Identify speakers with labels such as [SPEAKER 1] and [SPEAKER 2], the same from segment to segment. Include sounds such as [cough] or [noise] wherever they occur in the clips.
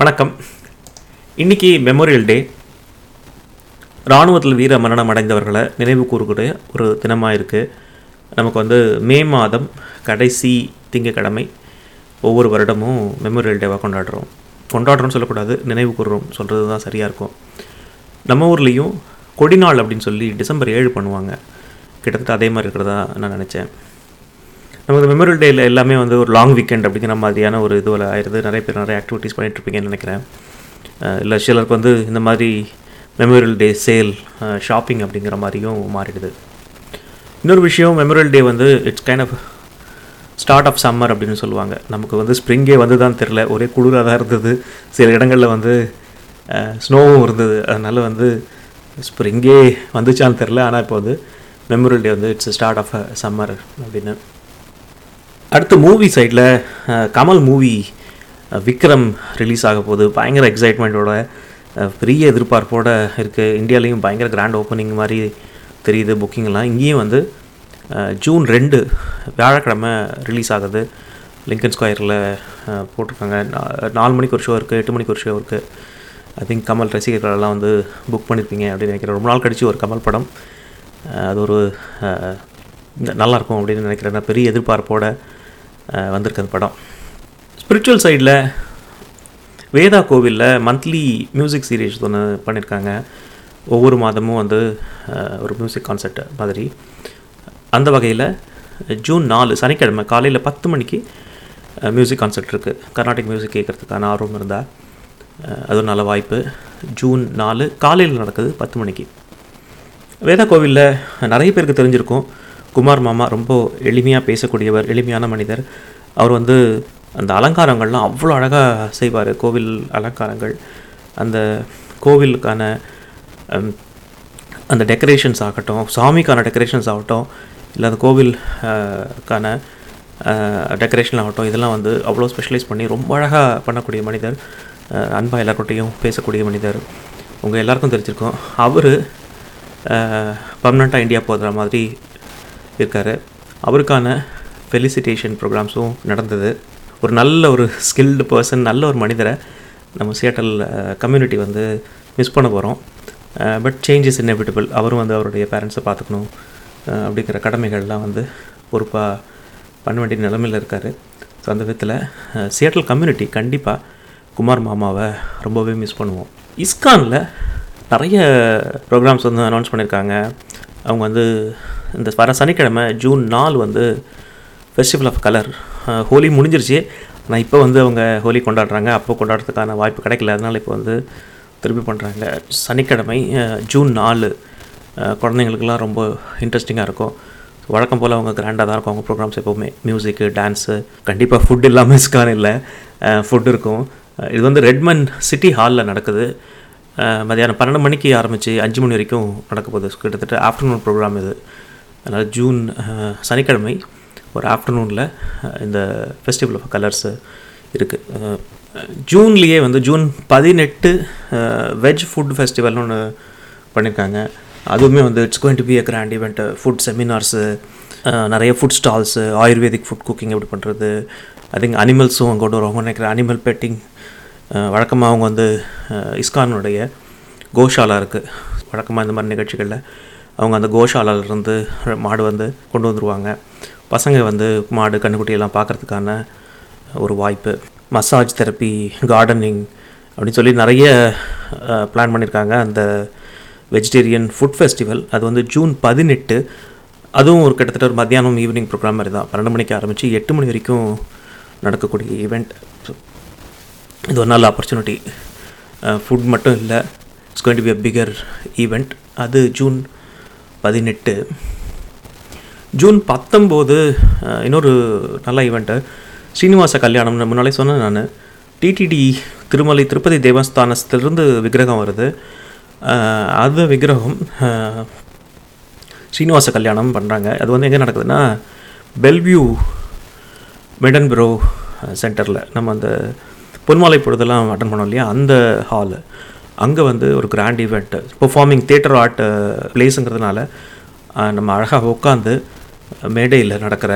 [SPEAKER 1] வணக்கம். இன்னைக்கு மெமோரியல் டே இராணுவத்தில் வீர மரணம் அடைந்தவர்களை நினைவு கூறக்கூடிய ஒரு தினமாக இருக்குது நமக்கு வந்து மே மாதம் கடைசி திங்கக்கிழமை ஒவ்வொரு வருடமும் மெமோரியல் டேவாக கொண்டாடுறோம். கொண்டாடுறோம்னு சொல்லக்கூடாது நினைவு கூறுறோம் சொல்கிறது தான் சரியாக இருக்கும். நம்ம ஊர்லேயும் கொடிநாள் அப்படின்னு சொல்லி டிசம்பர் ஏழு பண்ணுவாங்க. கிட்டத்தட்ட அதே மாதிரி இருக்கிறதா நான் நினச்சேன். நமக்கு மெமோரியல் டேயில் எல்லாமே வந்து ஒரு லாங் வீக்கெண்ட் அப்படிங்கிற மாதிரியான ஒரு இதுவில் ஆயிடுது. நிறைய பேர் நிறைய ஆக்டிவிட்டீஸ் பண்ணிகிட்ருப்பீங்கன்னு நினைக்கிறேன். இல்லை சிலருக்கு வந்து இந்த மாதிரி மெமோரியல் டே சேல் ஷாப்பிங் அப்படிங்கிற மாதிரியும் மாறிடுது. இன்னொரு விஷயம் மெமோரியல் டே வந்து it's kind of start of summer அப்படின்னு சொல்லுவாங்க. நமக்கு வந்து ஸ்ப்ரிங்கே வந்து தான் தெரில ஒரே குளிராக தான் இருந்தது. சில இடங்களில் வந்து ஸ்னோவும் இருந்தது. அதனால் வந்து ஸ்ப்ரிங்கே வந்துச்சான்னு தெரில ஆனால் இப்போ வந்து மெமோரியல் டே வந்து இட்ஸ் ஸ்டார்ட் ஆஃப் சம்மர் அப்படின்னு அடுத்து மூவி சைடில் கமல் மூவி விக்ரம் ரிலீஸ் ஆக போகுது. பயங்கர எக்ஸைட்மெண்ட்டோட பெரிய எதிர்பார்ப்போடு இருக்குது இந்தியாலேயும் பயங்கர கிராண்ட் ஓப்பனிங் மாதிரி தெரியுது புக்கிங்லாம் இங்கேயும் வந்து ஜூன் ரெண்டு வியாழக்கிழமை ரிலீஸ் ஆகுது. லிங்கன் ஸ்கொயரில் போட்டிருக்காங்க. நாலு மணிக்கு ஒரு ஷோ இருக்குது எட்டு மணிக்கு ஒரு ஷோ இருக்குது ஐ திங்க் கமல் ரசிகர்களெல்லாம் வந்து புக் பண்ணியிருப்பீங்க அப்படின்னு நினைக்கிறேன். ரொம்ப நாள் கழிச்சு ஒரு கமல் படம். அது ஒரு நல்லாயிருக்கும் அப்படின்னு நினைக்கிறேன். பெரிய எதிர்பார்ப்போட அஹ், வந்திருக்கு அந்த படம். ஸ்பிரிச்சுவல் சைடில் வேதா கோவிலில் மந்த்லி மியூசிக் சீரீஸ் ஒன்று பண்ணியிருக்காங்க ஒவ்வொரு மாதமும் வந்து ஒரு மியூசிக் கான்சர்ட் மாதிரி. அந்த வகையில் ஜூன் நாலு சனிக்கிழமை காலையில் பத்து மணிக்கு மியூசிக் கான்சர்ட் இருக்குது கர்நாடிக் மியூசிக் கேட்குறதுக்கான ஆர்வம் இருந்தால் அது நல்ல வாய்ப்பு. ஜூன் நாலு காலையில் நடக்குது பத்து மணிக்கு. வேதா கோவிலில் நிறைய பேருக்கு தெரிஞ்சிருக்கும். குமார் மாமா ரொம்ப எளிமையாக பேசக்கூடியவர் எளிமையான மனிதர். அவர் வந்து அந்த அலங்காரங்கள்லாம் அவ்வளோ அழகாக செய்வார் கோவில் அலங்காரங்கள். அந்த கோவிலுக்கான அந்த டெக்கரேஷன்ஸ் ஆகட்டும் சாமிக்கான டெக்கரேஷன்ஸ் ஆகட்டும் இல்லை அந்த கோவில் டெக்கரேஷன் ஆகட்டும் இதெல்லாம் வந்து அவ்வளோ ஸ்பெஷலைஸ் பண்ணி ரொம்ப அழகாக பண்ணக்கூடிய மனிதர். அன்பாக அன்பா பேசக்கூடிய மனிதர். உங்கள் எல்லாருக்கும் தெரிஞ்சிருக்கோம். அவர் பர்மனெண்ட்டாக இந்தியா போகிற மாதிரி இருக்கார். அவருக்கான ஃபெலிசிட்டேஷன் ப்ரோக்ராம்ஸும் நடந்தது. ஒரு நல்ல ஒரு ஸ்கில்டு பர்சன் நல்ல ஒரு மனிதரை நம்ம சியாட்டல் கம்யூனிட்டி வந்து மிஸ் பண்ண போகிறோம் பட் சேஞ்ச் இஸ் இன்னெவிட்டபிள் அவரும் வந்து அவருடைய பேரண்ட்ஸை பார்த்துக்கணும் அப்படிங்கிற கடமைகள்லாம் வந்து பொறுப்பாக பண்ண வேண்டிய நிலமையில் இருக்கார். ஸோ அந்த விதத்தில் சியாட்டல் கம்யூனிட்டி கண்டிப்பாக குமார் மாமாவை ரொம்பவே மிஸ் பண்ணுவோம். இஸ்கானில் நிறைய ப்ரோக்ராம்ஸ் வந்து அனௌன்ஸ் பண்ணியிருக்காங்க அவங்க வந்து இந்த வர சனிக்கிழமை ஜூன் நாலு வந்து ஃபெஸ்டிவல் ஆஃப் கலர் ஹோலி முடிஞ்சிருச்சு. ஆனால் இப்போ வந்து அவங்க ஹோலி கொண்டாடுறாங்க. அப்போ கொண்டாடுறதுக்கான வாய்ப்பு கிடைக்கல. அதனால் இப்போ வந்து திருப்பி பண்ணுறாங்க சனிக்கிழமை ஜூன் நாலு குழந்தைங்களுக்குலாம் குழந்தைங்களுக்கெல்லாம் ரொம்ப இன்ட்ரெஸ்டிங்காக இருக்கும். வழக்கம் போல் அவங்க கிராண்டாக தான் இருக்கும். அவங்க ப்ரோக்ராம்ஸ் எப்போவுமே. மியூசிக்கு டான்ஸு கண்டிப்பாக ஃபுட் இல்லாமல் இஸ்கான் [laughs] இல்லை. ஃபுட் இருக்கும். இது வந்து ரெட்மன் சிட்டி ஹாலில் நடக்குது. மதியானம் பன்னெண்டு மணிக்கு ஆரம்பித்து அஞ்சு மணி வரைக்கும் நடக்க போகுது. கிட்டத்தட்ட ஆஃப்டர்நூன் ப்ரோக்ராம் இது. அதனால் ஜூன் சனிக்கிழமை ஒரு ஆஃப்டர்நூனில் இந்த ஃபெஸ்டிவல் ஆஃப் கலர்ஸு இருக்குது ஜூன்லேயே வந்து ஜூன் பதினெட்டு வெஜ் ஃபுட் ஃபெஸ்டிவல்னு ஒன்று பண்ணியிருக்காங்க அதுவுமே வந்து it's going to be a grand event food seminars நிறைய food stalls ayurvedic food cooking எப்படி பண்ணுறது ஐ திங்க் அனிமல்ஸும் அங்கே கொண்டு வருவாங்க நினைக்கிறேன். அனிமல் பெட்டிங் வழக்கமாக அவங்க வந்து இஸ்கானுடைய கோஷாலா இருக்குது வழக்கமாக இந்த மாதிரி நிகழ்ச்சிகளில். அவங்க அந்த கோஷாலிருந்து மாடு வந்து கொண்டு வந்துடுவாங்க பசங்க வந்து மாடு கண்ணுக்குட்டியெல்லாம் பார்க்குறதுக்கான ஒரு வாய்ப்பு. மசாஜ் தெரப்பி கார்டனிங் அப்படின்னு சொல்லி நிறைய பிளான் பண்ணியிருக்காங்க. அந்த வெஜிடேரியன் ஃபுட் ஃபெஸ்டிவல் அது வந்து ஜூன் பதினெட்டு. அதுவும் ஒரு கிட்டத்தட்ட ஒரு மத்தியானம் ஈவினிங் ப்ரோக்ராம் மாதிரி தான். பன்னெண்டு மணிக்கு ஆரம்பித்து எட்டு மணி வரைக்கும் நடக்கக்கூடிய ஈவெண்ட் இது ஒரு நல்ல ஆப்பர்ச்சுனிட்டி ஃபுட் மட்டும் இல்லை. It's going to be a bigger event அது ஜூன் பதினெட்டு. ஜூன் பத்தொம்போது இன்னொரு நல்ல ஈவெண்ட்டு ஸ்ரீனிவாச கல்யாணம். முன்னாலே சொன்னேன் நான். டிடிடி திருமலை திருப்பதி தேவஸ்தானத்திலிருந்து விக்கிரகம் வருது. அது அந்த விக்கிரகம் ஸ்ரீனிவாச கல்யாணம் பண்ணுறாங்க அது வந்து எங்கே நடக்குதுன்னா பெல்வியூ மெடன்ப்ரோ சென்டரில் நம்ம அந்த பொன்மாலை பொழுதெல்லாம் அட்டன் பண்ணோம் இல்லையா? அந்த ஹாலு அங்கே வந்து ஒரு grand event performing theatre art பிளேஸுங்கிறதுனால நம்ம அழகாக உட்காந்து மேடையில் நடக்கிற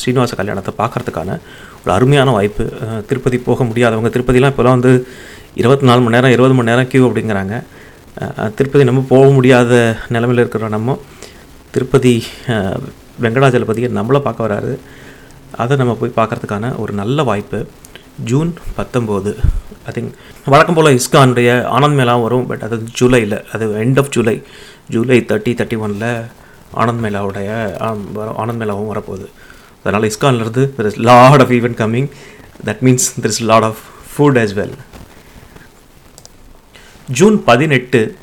[SPEAKER 1] ஸ்ரீனிவாச கல்யாணத்தை பார்க்கறதுக்கான ஒரு அருமையான வாய்ப்பு. திருப்பதி போக முடியாதவங்க திருப்பதிலாம் இப்போலாம் வந்து இருபத்தி நாலு மணி நேரம் இருபது மணி நேரம் கியூ அப்படிங்கிறாங்க. திருப்பதி நம்ம போக முடியாத நிலமையில் இருக்கிற நம்ம திருப்பதி வெங்கடாஜலபதியை நம்மளை பார்க்க வராரு. அதை நம்ம போய் பார்க்கறதுக்கான ஒரு நல்ல வாய்ப்பு. ஜூன் பத்தொம்போது. ஐ திங்க் வழக்கம் போல் இஸ்கானுடைய ஆனந்த் மேளாவும் வரும் பட் அது ஜூலையில் அது end of July July thirty thirty ஒனில் ஆனந்த் மேளாவுடைய வர- ஆனந்த் மேளாவும் வரப்போகுது. அதனால் இஸ்கான்லேருந்து there is lot of event coming that means there is lot of food as well June பதினெட்டு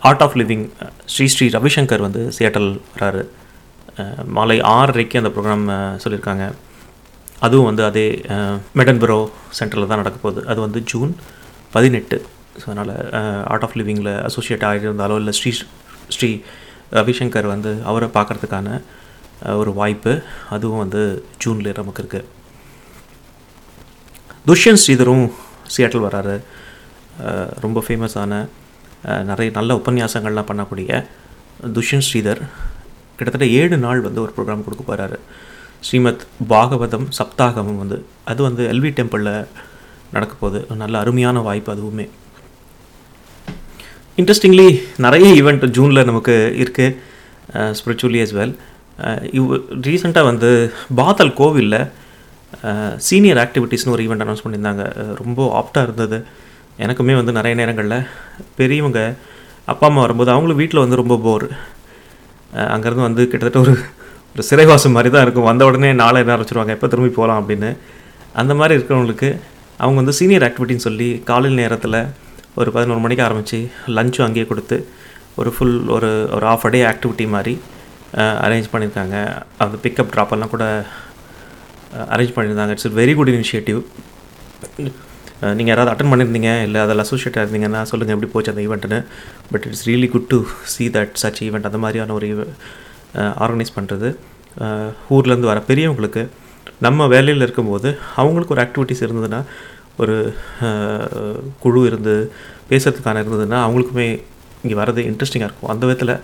[SPEAKER 1] Art of Living Sri Sri Ravishankar வந்து சியாட்டல் வராரு. மாலை ஆறரைக்கு அந்த ப்ரோக்ராம் சொல்லியிருக்காங்க. அதுவும் வந்து அதே மெடன்பரோ சென்டரில் தான் நடக்க போகுது. அது வந்து ஜூன் பதினெட்டு. ஸோ அதனால் ஆர்ட் ஆஃப் லிவிங்கில் அசோசியேட் ஆகியிருந்தாலோ இல்லை ஸ்ரீ ஸ்ரீ ரவிசங்கர் வந்து அவரை பார்க்கறதுக்கான ஒரு வாய்ப்பு அதுவும் வந்து ஜூனில் நமக்கு இருக்குது துஷ்யந்த் ஸ்ரீதரும் சியாட்டில் வராரு. ரொம்ப ஃபேமஸான நிறைய நல்ல உபன்யாசங்கள்லாம் பண்ணக்கூடிய துஷ்யந்த் ஸ்ரீதர் கிட்டத்தட்ட ஏழு நாள் வந்து ஒரு ப்ரோக்ராம் கொடுக்க போகிறாரு ஸ்ரீமத் பாகவதம் சப்தாகமம் வந்து அது வந்து எல்வி டெம்பிளில் நடக்க போகுது. ஒரு நல்ல அருமையான வாய்ப்பு அதுவுமே. இன்ட்ரெஸ்டிங்லி நிறைய ஈவெண்ட் ஜூனில் நமக்கு இருக்குது ஸ்பிரிச்சுவலி அஸ் வெல் இவ் ரீசெண்டாக வந்து பாத்தல் கோவிலில் சீனியர் ஆக்டிவிட்டீஸ்னு ஒரு ஈவெண்ட் அனௌன்ஸ் பண்ணியிருந்தாங்க. ரொம்ப ஆப்டாக இருந்தது. எனக்குமே வந்து நிறைய நேரங்களில் பெரியவங்க அப்பா அம்மா வரும்போது அவங்களும் வீட்டில் வந்து ரொம்ப போர் அங்கேருந்து வந்து கிட்டத்தட்ட ஒரு ஒரு சிறைவாசம் மாதிரி தான் இருக்கும். வந்த உடனே நாளை என்ன ஆரம்பிச்சிருவாங்க? எப்போ திரும்பி போகலாம் அப்படின்னு. அந்த மாதிரி இருக்கிறவங்களுக்கு அவங்க வந்து சீனியர் ஆக்டிவிட்டின்னு சொல்லி காலையில் நேரத்தில் ஒரு பதினோரு மணிக்கு ஆரம்பித்து லஞ்சும் அங்கேயே கொடுத்து ஒரு ஃபுல் ஒரு ஒரு ஆஃப் டே ஆக்டிவிட்டி மாதிரி அரேஞ்ச் பண்ணியிருக்காங்க. அந்த பிக்கப் ட்ராப்பெல்லாம் கூட அரேஞ்ச் பண்ணியிருந்தாங்க. இட்ஸ் வெரி குட் இனிஷியேட்டிவ் நீங்கள் யாராவது அட்டன் பண்ணியிருந்தீங்க? இல்லை அதில் அசோசியேட்டாக இருந்தீங்கன்னா சொல்லுங்கள் எப்படி போச்சு அந்த ஈவெண்ட்டுன்னு but it's really good to see that such event அந்த மாதிரியான ஒரு ஆர்கனைஸ் பண்ணுறது ஊர்லேருந்து வர பெரியவங்களுக்கு நம்ம வேலையில் இருக்கும்போது அவங்களுக்கு ஒரு ஆக்டிவிட்டிஸ் இருந்ததுன்னா ஒரு குழு இருந்து பேசுறதுக்கான இருந்ததுன்னா அவங்களுக்குமே இங்கே வர்றது இன்ட்ரெஸ்டிங்காக இருக்கும். அந்த விதத்தில்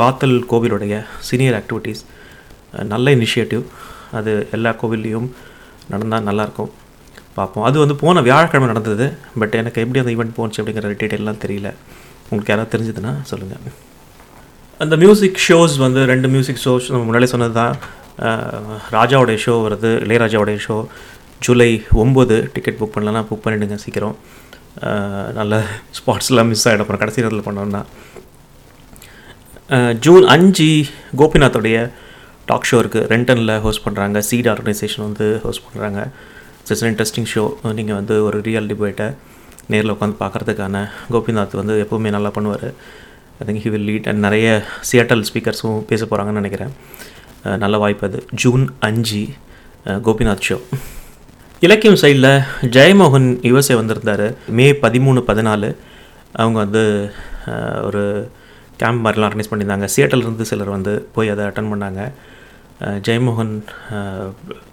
[SPEAKER 1] பாத்தல் கோவிலுடைய சீனியர் ஆக்டிவிட்டீஸ் நல்ல இனிஷியேட்டிவ் அது எல்லா கோவில்லையும் நடந்தால் நல்லாயிருக்கும் பார்ப்போம். அது வந்து போன வியாழக்கிழமை நடந்தது. பட் எனக்கு எப்படி அந்த ஈவெண்ட் போணுச்சு அப்படிங்கிற டீட்டெயிலெலாம் தெரியல. உங்களுக்கு யாராவது தெரிஞ்சதுன்னா சொல்லுங்கள் அந்த மியூசிக் ஷோஸ் வந்து ரெண்டு மியூசிக் ஷோஸ் நம்ம முன்னாடி சொன்னது தான் ராஜாவுடைய ஷோ வருது இளையராஜாவுடைய ஷோ ஜூலை ஒம்பது டிக்கெட் புக் பண்ணலன்னா புக் பண்ணிவிடுங்க சீக்கிரம். நல்ல ஸ்பாட்ஸ்லாம் மிஸ் ஆகிடும் போகிறோம் கடைசி நேரத்தில் பண்ணோம்னா. ஜூன் அஞ்சு கோபிநாத்தோடைய டாக் ஷோ இருக்குது ரெண்டனில் ஹோஸ்ட் பண்ணுறாங்க சீட் ஆர்கனைசேஷன் வந்து ஹோஸ்ட் பண்ணுறாங்க இட்ஸ் இன்ட்ரெஸ்டிங் ஷோ நீங்கள் வந்து ஒரு ரியல் டிபேட்டை நேரில் உட்காந்து பார்க்குறதுக்கான கோபிநாத் வந்து எப்போவுமே நல்லா பண்ணுவார். I think he will lead and நிறைய சியாட்டல் ஸ்பீக்கர்ஸும் பேச போகிறாங்கன்னு நினைக்கிறேன். நல்ல வாய்ப்பு அது. ஜூன் அஞ்சு கோபிநாத் ஷோ இலக்கியம் சைடில் ஜெயமோகன் யுஎஸ்ஏ வந்திருந்தார். மே பதிமூணு பதினாலு. அவங்க வந்து ஒரு கேம்ப் மாதிரிலாம் ஆர்கனைஸ் பண்ணியிருந்தாங்க. சியாட்டல்லேருந்து சிலர் வந்து போய் அதை அட்டன் பண்ணாங்க. ஜெயமோகன்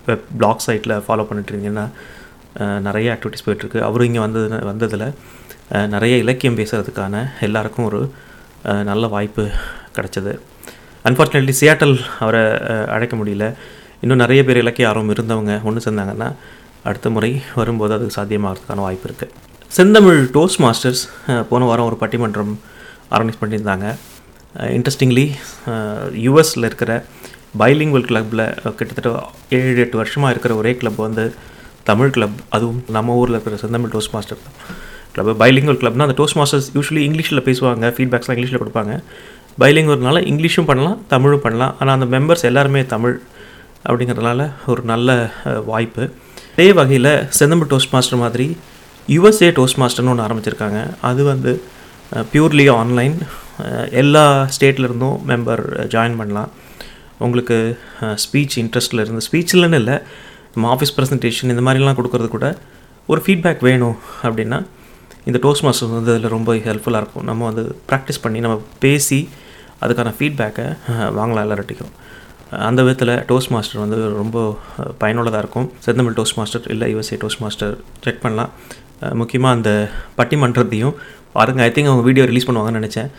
[SPEAKER 1] வெப் பிளாக் சைட்டில் ஃபாலோ பண்ணிட்டுருந்தீங்கன்னா நிறைய ஆக்டிவிட்டிஸ் போயிட்டுருக்கு அவரும் இங்கே வந்தது வந்ததில் நிறைய இலக்கியம் பேசுகிறதுக்கான எல்லாருக்கும் ஒரு நல்ல வாய்ப்பு கிடச்சிது. அன்ஃபார்ச்சுனேட்லி சியாட்டல் அவரை அழைக்க முடியல. இன்னும் நிறைய பேர் இலக்கிய ஆர்வம் இருந்தவங்க ஒன்று சேர்ந்தாங்கன்னா அடுத்த முறை வரும்போது அது சாத்தியமாகிறதுக்கான வாய்ப்பு இருக்குது செந்தமிழ் டோஸ்ட் மாஸ்டர்ஸ் போன வாரம் ஒரு பட்டிமன்றம் ஆர்கனைஸ் பண்ணியிருந்தாங்க. இன்ட்ரெஸ்டிங்லி யூஎஸில் இருக்கிற பைலிங்குவல் கிளப்பில் கிட்டத்தட்ட ஏழு எட்டு வருஷமாக இருக்கிற ஒரே கிளப் வந்து தமிழ் கிளப் அதுவும் நம்ம ஊரில் இருக்கிற Senthamizh toast master club bilingual கிளப்னா அந்த டோஸ்ட் மாஸ்டர்ஸ் யூஸ்வலி இங்கிலீஷில் பேசுவாங்க ஃபீட்பேக்ஸ்லாம் இங்கிலீஷில் கொடுப்பாங்க. பைலிங்குவல்னால இங்கிலீஷும் பண்ணலாம் தமிழும் பண்ணலாம். ஆனால் அந்த மெம்பர்ஸ் எல்லாருமே தமிழ் அப்படிங்கிறதுனால ஒரு நல்ல வாய்ப்பு. அதே வகையில் செந்தம்பு டோஸ்ட் மாஸ்டர் மாதிரி யுஎஸ்ஏ டோஸ்ட் மாஸ்டர்னு ஒன்று ஆரம்பிச்சிருக்காங்க. அது வந்து பியூர்லி ஆன்லைன் எல்லா ஸ்டேட்ல இருந்தும் மெம்பர் ஜாயின் பண்ணலாம். உங்களுக்கு ஸ்பீச் இன்ட்ரெஸ்ட்டில் இருந்து ஸ்பீச்சில்னு இல்லை நம்ம ஆஃபீஸ் ப்ரெசன்டேஷன் இந்த மாதிரிலாம் கொடுக்கறது கூட ஒரு ஃபீட்பேக் வேணும் அப்படின்னா இந்த டோஸ்ட் மாஸ்டர் வந்து அதில் ரொம்ப ஹெல்ப்ஃபுல்லாக இருக்கும். நம்ம வந்து ப்ராக்டிஸ் பண்ணி நம்ம பேசி அதுக்கான ஃபீட்பேக்கை வாங்கலாம் எல்லார்ட்டிக்கும் அந்த விதத்தில் டோஸ்ட் மாஸ்டர் வந்து ரொம்ப பயனுள்ளதாக இருக்கும். செந்தமிழ் டோஸ்ட் மாஸ்டர் இல்லை யுஎஸ்ஏ டோஸ்ட் மாஸ்டர் செக் பண்ணலாம். முக்கியமாக அந்த பட்டிமன்றத்தையும் பாருங்கள் ஐ திங்க் அவங்க வீடியோ ரிலீஸ் பண்ணுவாங்கன்னு நினச்சேன்.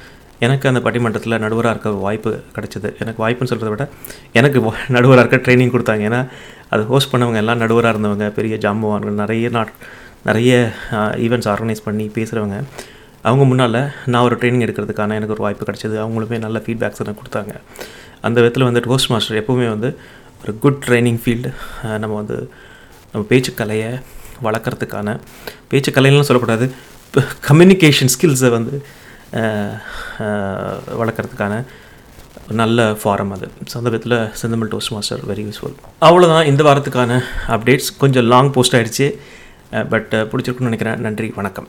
[SPEAKER 1] எனக்கு அந்த பட்டிமன்றத்தில் நடுவராக இருக்க வாய்ப்பு கிடச்சிது. எனக்கு வாய்ப்புன்னு சொல்கிறத விட எனக்கு நடுவராக இருக்க ட்ரைனிங் கொடுத்தாங்க. ஏன்னா அது ஹோஸ்ட் பண்ணவங்க எல்லாம் நடுவராக இருந்தவங்க. பெரிய ஜாம்பவான்கள் நிறைய நாட் நிறைய ஈவெண்ட்ஸ் ஆர்கனைஸ் பண்ணி பேசுகிறவங்க அவங்க முன்னால் நான் ஒரு ட்ரைனிங் எடுக்கிறதுக்கான எனக்கு ஒரு வாய்ப்பு கிடச்சிது. அவங்களுமே நல்ல ஃபீட்பேக்ஸ் எனக்கு கொடுத்தாங்க. அந்த விதத்தில் வந்து டோஸ்ட் மாஸ்டர் எப்போவுமே வந்து ஒரு குட் ட்ரைனிங் ஃபீல்டு நம்ம வந்து நம்ம பேச்சுக்கலையை வளர்க்குறதுக்கான பேச்சுக்கலைலாம் சொல்லக்கூடாது கம்யூனிகேஷன் ஸ்கில்ஸை வந்து வளர்க்குறதுக்கான ஒரு நல்ல ஃபாரம் அது. ஸோ அந்த விதத்தில் செந்தமிழ் டோஸ்ட் மாஸ்டர் வெரி யூஸ்ஃபுல் அவ்வளோதான் இந்த வாரத்துக்கான அப்டேட்ஸ் கொஞ்சம் லாங் போஸ்ட் ஆகிடுச்சி பட் பிடிச்சிருக்குன்னு நினைக்கிறேன். நன்றி வணக்கம்.